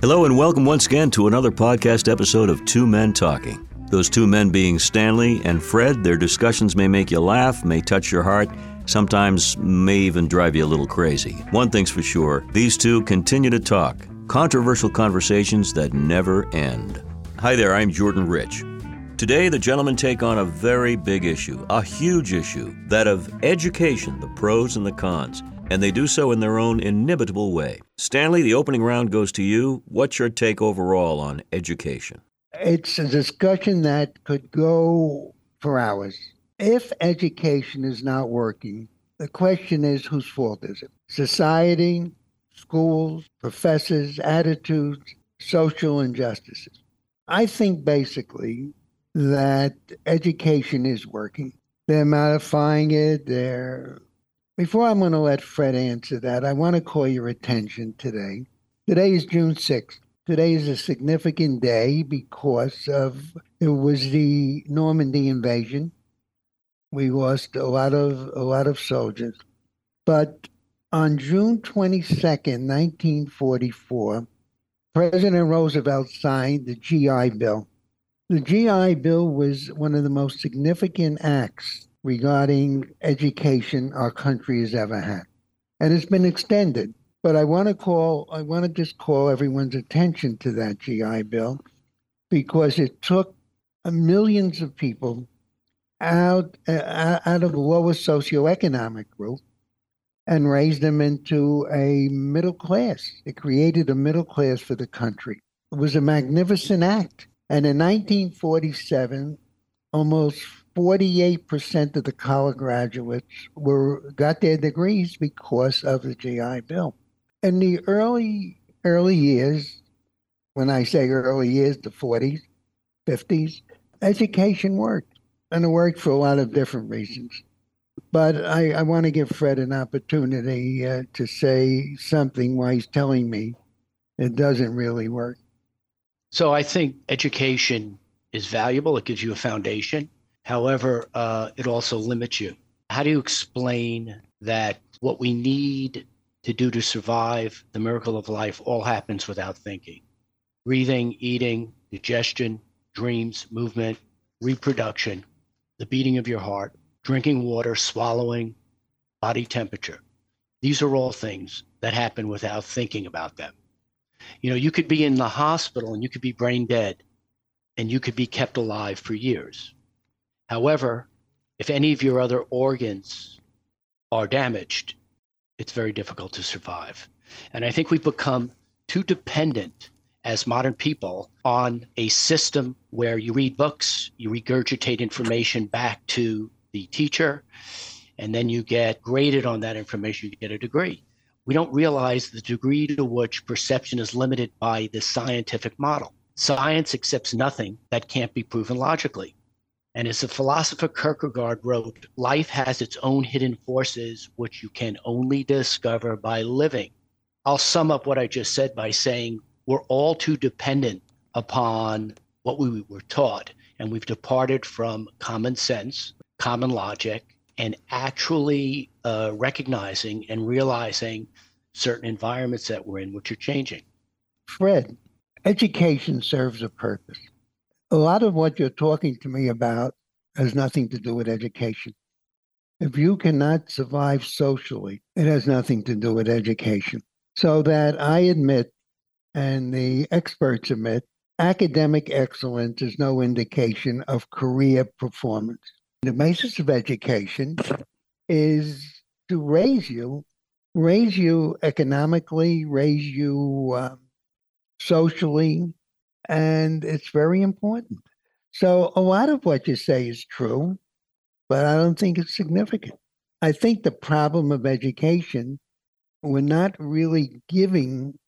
Hello, and welcome once again to another podcast episode of Two Men Talking. Those two men being Stanley and Fred, their discussions may make you laugh, may touch your heart, sometimes may even drive you a little crazy. One thing's for sure these two continue to talk, controversial conversations that never end. Hi there, I'm Jordan Rich. Today, the gentlemen take on a very big issue, a huge issue, that of education, the pros and the cons, and they do so in their own inimitable way. Stanley, the opening round goes to you. What's your take overall on education? It's a discussion that could go for hours. If education is not working, the question is whose fault is it? Society, schools, professors, attitudes, social injustices. I think basically that education is working. They're modifying it. They're before I'm going to let Fred answer that, I want to call your attention today. Today is June 6th. Today is a significant day because of it was the Normandy invasion. We lost a lot of a lot of soldiers. But on June 22nd, 1944, President Roosevelt signed the GI Bill. The GI Bill was one of the most significant acts regarding education our country has ever had. And it's been extended. But I want to call, I want to just call everyone's attention to that GI Bill because it took millions of people out, uh, out of the lowest socioeconomic group and raised them into a middle class. It created a middle class for the country. It was a magnificent act. And in 1947, almost 48% of the college graduates were got their degrees because of the GI Bill. In the early early years, when I say early years, the 40s, 50s, education worked. And it worked for a lot of different reasons. But I, I want to give Fred an opportunity uh, to say something while he's telling me it doesn't really work. So I think education is valuable. It gives you a foundation. However, uh, it also limits you. How do you explain that what we need to do to survive the miracle of life all happens without thinking? Breathing, eating, digestion, dreams, movement, reproduction, the beating of your heart, drinking water, swallowing, body temperature. These are all things that happen without thinking about them. You know, you could be in the hospital and you could be brain dead and you could be kept alive for years. However, if any of your other organs are damaged, it's very difficult to survive. And I think we've become too dependent as modern people on a system where you read books, you regurgitate information back to the teacher, and then you get graded on that information, you get a degree we don't realize the degree to which perception is limited by the scientific model. Science accepts nothing that can't be proven logically. And as the philosopher Kierkegaard wrote, life has its own hidden forces, which you can only discover by living. I'll sum up what I just said by saying we're all too dependent upon what we were taught, and we've departed from common sense, common logic, and actually uh, recognizing and realizing certain environments that we're in which are changing. Fred, education serves a purpose. A lot of what you're talking to me about has nothing to do with education. If you cannot survive socially, it has nothing to do with education. So that I admit, and the experts admit, academic excellence is no indication of career performance. The basis of education is to raise you, raise you economically, raise you um, socially, and it's very important. So a lot of what you say is true, but I don't think it's significant. I think the problem of education, we're not really giving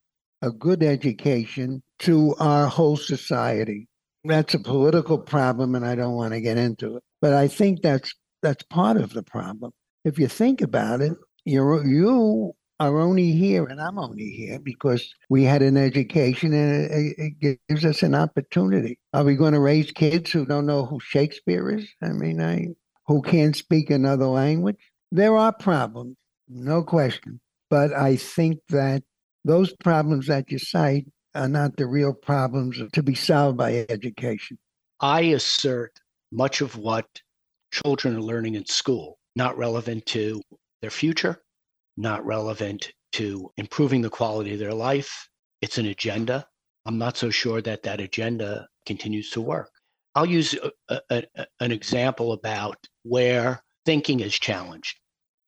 a good education to our whole society. That's a political problem, and I don't want to get into it. But I think that's that's part of the problem. If you think about it, you're you are only here, and I'm only here because we had an education, and it, it gives us an opportunity. Are we going to raise kids who don't know who Shakespeare is? I mean, I who can't speak another language? There are problems, no question. But I think that those problems that you cite are not the real problems to be solved by education. I assert much of what children are learning in school not relevant to their future, not relevant to improving the quality of their life. It's an agenda. I'm not so sure that that agenda continues to work. I'll use a, a, a, an example about where thinking is challenged.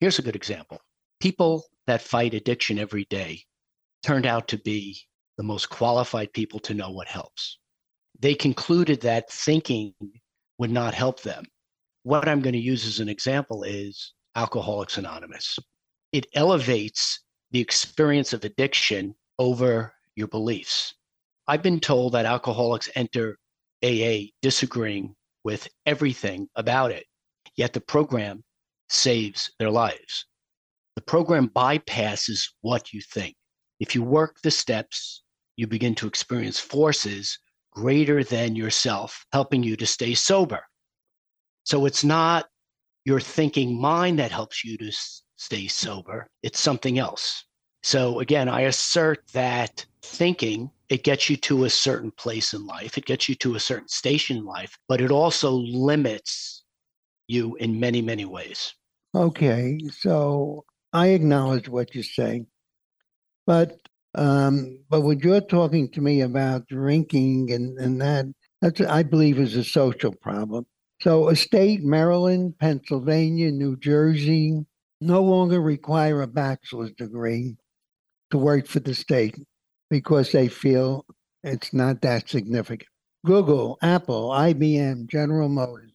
Here's a good example people that fight addiction every day turned out to be the most qualified people to know what helps. They concluded that thinking would not help them. What I'm going to use as an example is Alcoholics Anonymous. It elevates the experience of addiction over your beliefs. I've been told that alcoholics enter AA disagreeing with everything about it, yet the program saves their lives. The program bypasses what you think. If you work the steps, you begin to experience forces greater than yourself, helping you to stay sober. So it's not your thinking mind that helps you to stay sober, it's something else. So again, I assert that thinking it gets you to a certain place in life, it gets you to a certain station in life, but it also limits you in many, many ways. Okay, so I acknowledge what you're saying, but um, but what you're talking to me about drinking and and that that's I believe is a social problem. So, a state, Maryland, Pennsylvania, New Jersey, no longer require a bachelor's degree to work for the state because they feel it's not that significant. Google, Apple, IBM, General Motors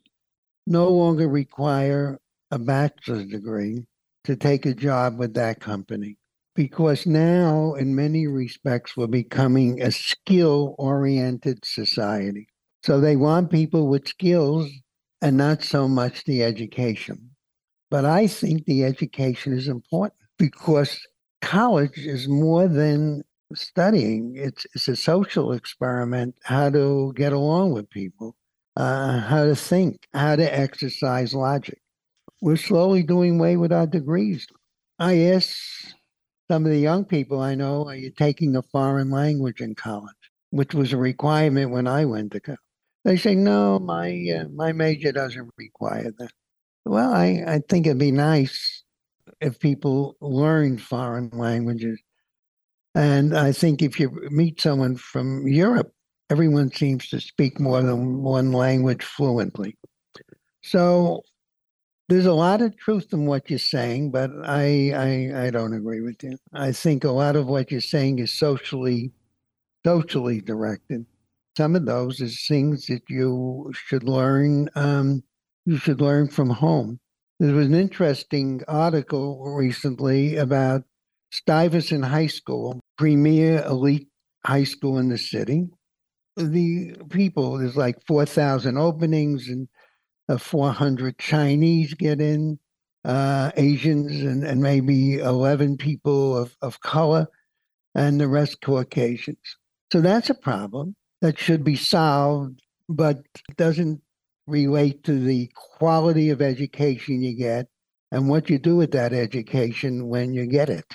no longer require a bachelor's degree to take a job with that company because now, in many respects, we're becoming a skill oriented society. So they want people with skills and not so much the education. But I think the education is important because college is more than studying. It's it's a social experiment. How to get along with people, uh, how to think, how to exercise logic. We're slowly doing away with our degrees. I ask some of the young people I know, "Are you taking a foreign language in college?" Which was a requirement when I went to college. They say, "No, my uh, my major doesn't require that." Well, I, I think it'd be nice if people learned foreign languages and I think if you meet someone from Europe, everyone seems to speak more than one language fluently. So there's a lot of truth in what you're saying, but I, I I don't agree with you. I think a lot of what you're saying is socially socially directed. Some of those is things that you should learn. Um, you should learn from home. There was an interesting article recently about Stuyvesant High School, premier elite high school in the city. The people, there's like 4,000 openings and uh, 400 Chinese get in, uh, Asians, and, and maybe 11 people of, of color, and the rest Caucasians. So that's a problem that should be solved, but doesn't relate to the quality of education you get and what you do with that education when you get it.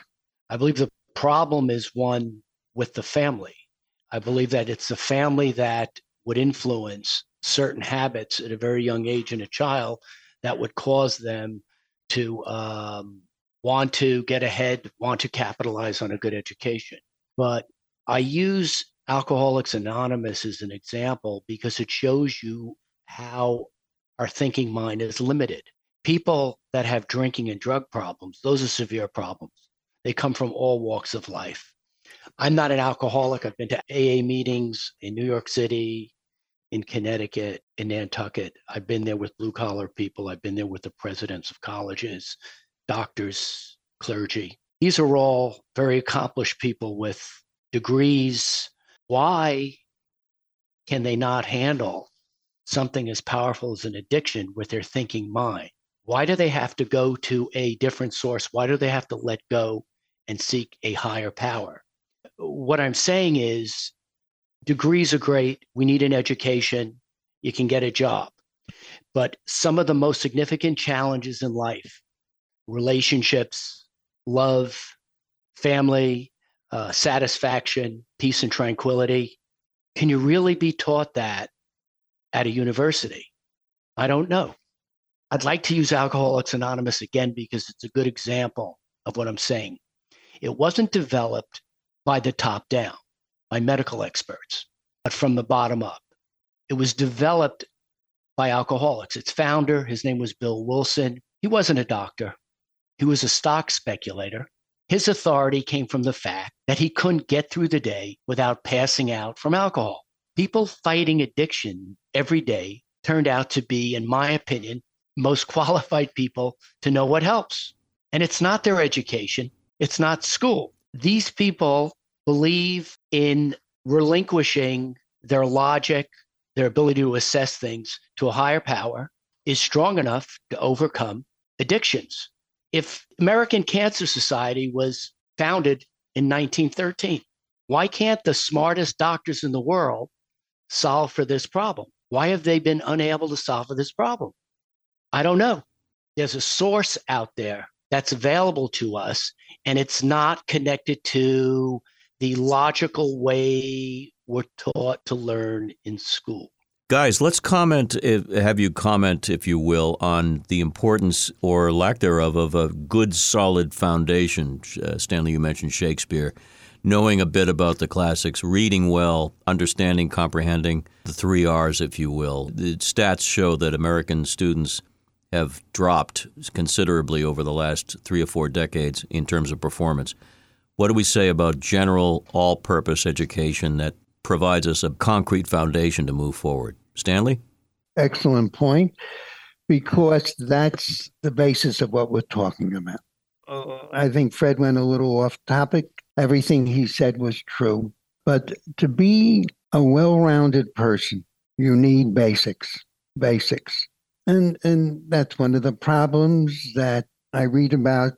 I believe the problem is one with the family. I believe that it's the family that would influence certain habits at a very young age in a child that would cause them to um, want to get ahead, want to capitalize on a good education. But I use Alcoholics Anonymous as an example because it shows you how our thinking mind is limited. People that have drinking and drug problems, those are severe problems. They come from all walks of life. I'm not an alcoholic. I've been to AA meetings in New York City, in Connecticut, in Nantucket. I've been there with blue collar people. I've been there with the presidents of colleges, doctors, clergy. These are all very accomplished people with degrees. Why can they not handle something as powerful as an addiction with their thinking mind? Why do they have to go to a different source? Why do they have to let go and seek a higher power. What I'm saying is degrees are great. We need an education. You can get a job. But some of the most significant challenges in life, relationships, love, family, uh, satisfaction, peace, and tranquility. Can you really be taught that at a university? I don't know. I'd like to use Alcoholics Anonymous again because it's a good example of what I'm saying. It wasn't developed by the top down, by medical experts, but from the bottom up. It was developed by alcoholics. Its founder, his name was Bill Wilson. He wasn't a doctor, he was a stock speculator. His authority came from the fact that he couldn't get through the day without passing out from alcohol. People fighting addiction every day turned out to be, in my opinion, most qualified people to know what helps. And it's not their education, it's not school. These people believe in relinquishing their logic, their ability to assess things to a higher power is strong enough to overcome addictions. If American Cancer Society was founded in 1913, why can't the smartest doctors in the world solve for this problem? Why have they been unable to solve this problem? I don't know. There's a source out there that's available to us, and it's not connected to the logical way we're taught to learn in school. Guys, let's comment, have you comment, if you will, on the importance or lack thereof of a good, solid foundation. Uh, Stanley, you mentioned Shakespeare. Knowing a bit about the classics, reading well, understanding, comprehending the three R's, if you will. The stats show that American students have dropped considerably over the last three or four decades in terms of performance. What do we say about general all purpose education that provides us a concrete foundation to move forward. Stanley? Excellent point, because that's the basis of what we're talking about. Uh, I think Fred went a little off topic. Everything he said was true. But to be a well rounded person, you need basics, basics. And, and that's one of the problems that I read about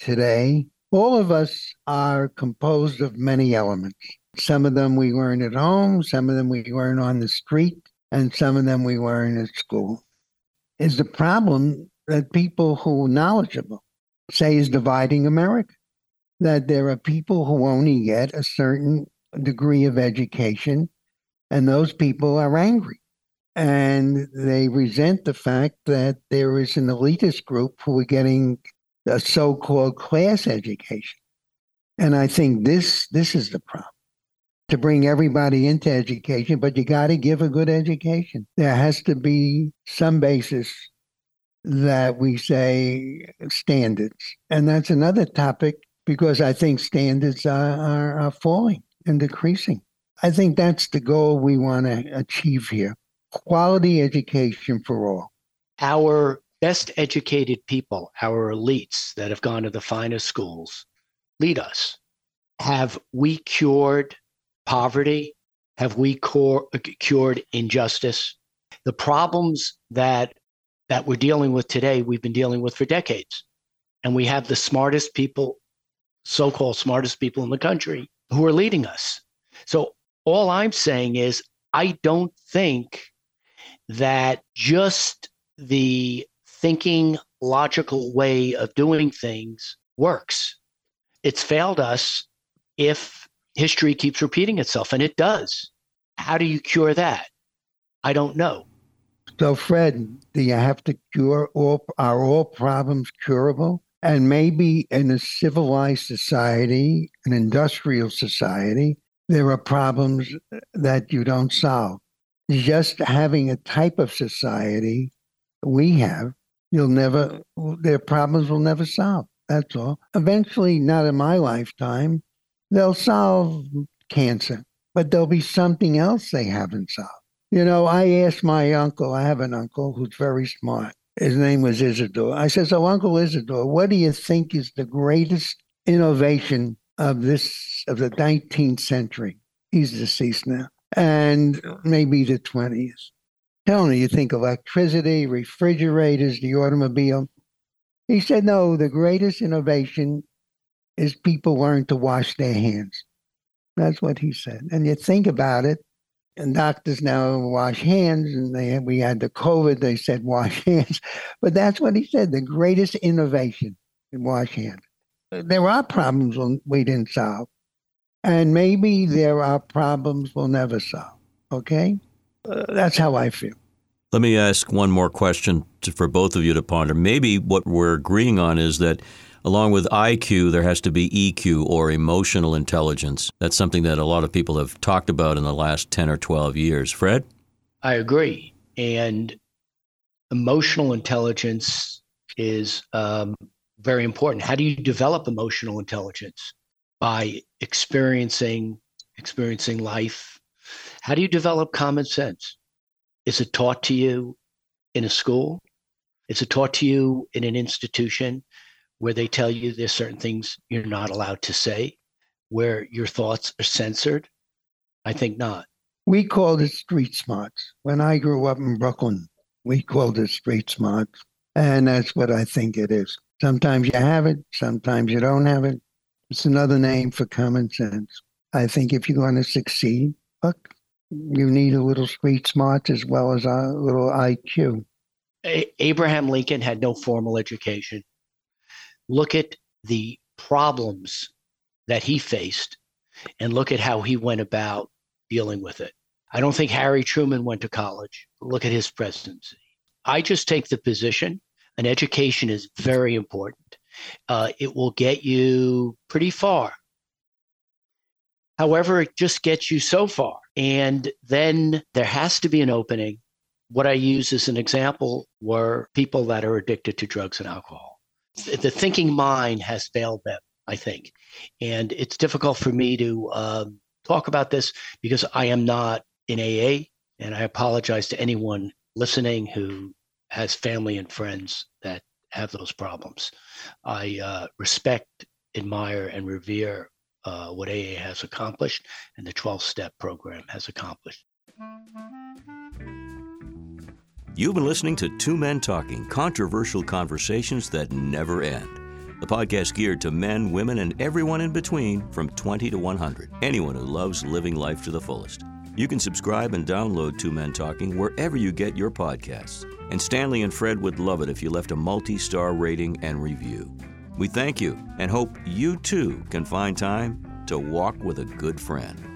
today. All of us are composed of many elements. Some of them we learn at home, some of them we learn on the street, and some of them we learn at school. Is the problem that people who are knowledgeable say is dividing America? That there are people who only get a certain degree of education, and those people are angry. And they resent the fact that there is an elitist group who are getting a so called class education. And I think this this is the problem to bring everybody into education, but you got to give a good education. There has to be some basis that we say standards. And that's another topic because I think standards are, are, are falling and decreasing. I think that's the goal we want to achieve here quality education for all. Our best educated people, our elites that have gone to the finest schools, lead us. Have we cured poverty? Have we cor- cured injustice? The problems that that we're dealing with today, we've been dealing with for decades. And we have the smartest people, so-called smartest people in the country who are leading us. So all I'm saying is I don't think that just the thinking logical way of doing things works. It's failed us if history keeps repeating itself, and it does. How do you cure that? I don't know. So, Fred, do you have to cure all? Are all problems curable? And maybe in a civilized society, an industrial society, there are problems that you don't solve. Just having a type of society we have, you'll never, their problems will never solve. That's all. Eventually, not in my lifetime, they'll solve cancer, but there'll be something else they haven't solved. You know, I asked my uncle, I have an uncle who's very smart. His name was Isidore. I said, So, oh, Uncle Isidore, what do you think is the greatest innovation of this, of the 19th century? He's deceased now, and maybe the 20th. Tell me, you think electricity, refrigerators, the automobile? He said, No, the greatest innovation is people learn to wash their hands. That's what he said. And you think about it, and doctors now wash hands, and they we had the COVID, they said wash hands. But that's what he said, the greatest innovation in wash hands. There are problems we didn't solve. And maybe there are problems we'll never solve. Okay? Uh, that's how I feel. Let me ask one more question to, for both of you to ponder. Maybe what we're agreeing on is that along with IQ, there has to be EQ or emotional intelligence. That's something that a lot of people have talked about in the last 10 or 12 years. Fred? I agree. And emotional intelligence is um, very important. How do you develop emotional intelligence? By experiencing experiencing life. How do you develop common sense? Is it taught to you in a school? Is it taught to you in an institution where they tell you there's certain things you're not allowed to say, where your thoughts are censored? I think not. We called it street smarts. When I grew up in Brooklyn, we called it street smarts. And that's what I think it is. Sometimes you have it, sometimes you don't have it. It's another name for common sense. I think if you're going to succeed, look, you need a little street smarts as well as a little IQ. Abraham Lincoln had no formal education. Look at the problems that he faced and look at how he went about dealing with it. I don't think Harry Truman went to college. Look at his presidency. I just take the position an education is very important. Uh, it will get you pretty far. However, it just gets you so far. And then there has to be an opening. What I use as an example were people that are addicted to drugs and alcohol. The thinking mind has failed them, I think. And it's difficult for me to um, talk about this because I am not in AA. And I apologize to anyone listening who has family and friends that have those problems. I uh, respect, admire, and revere uh, what AA has accomplished and the 12 step program has accomplished. You've been listening to Two Men Talking controversial conversations that never end. The podcast geared to men, women, and everyone in between from 20 to 100. Anyone who loves living life to the fullest. You can subscribe and download Two Men Talking wherever you get your podcasts. And Stanley and Fred would love it if you left a multi star rating and review. We thank you and hope you too can find time to walk with a good friend.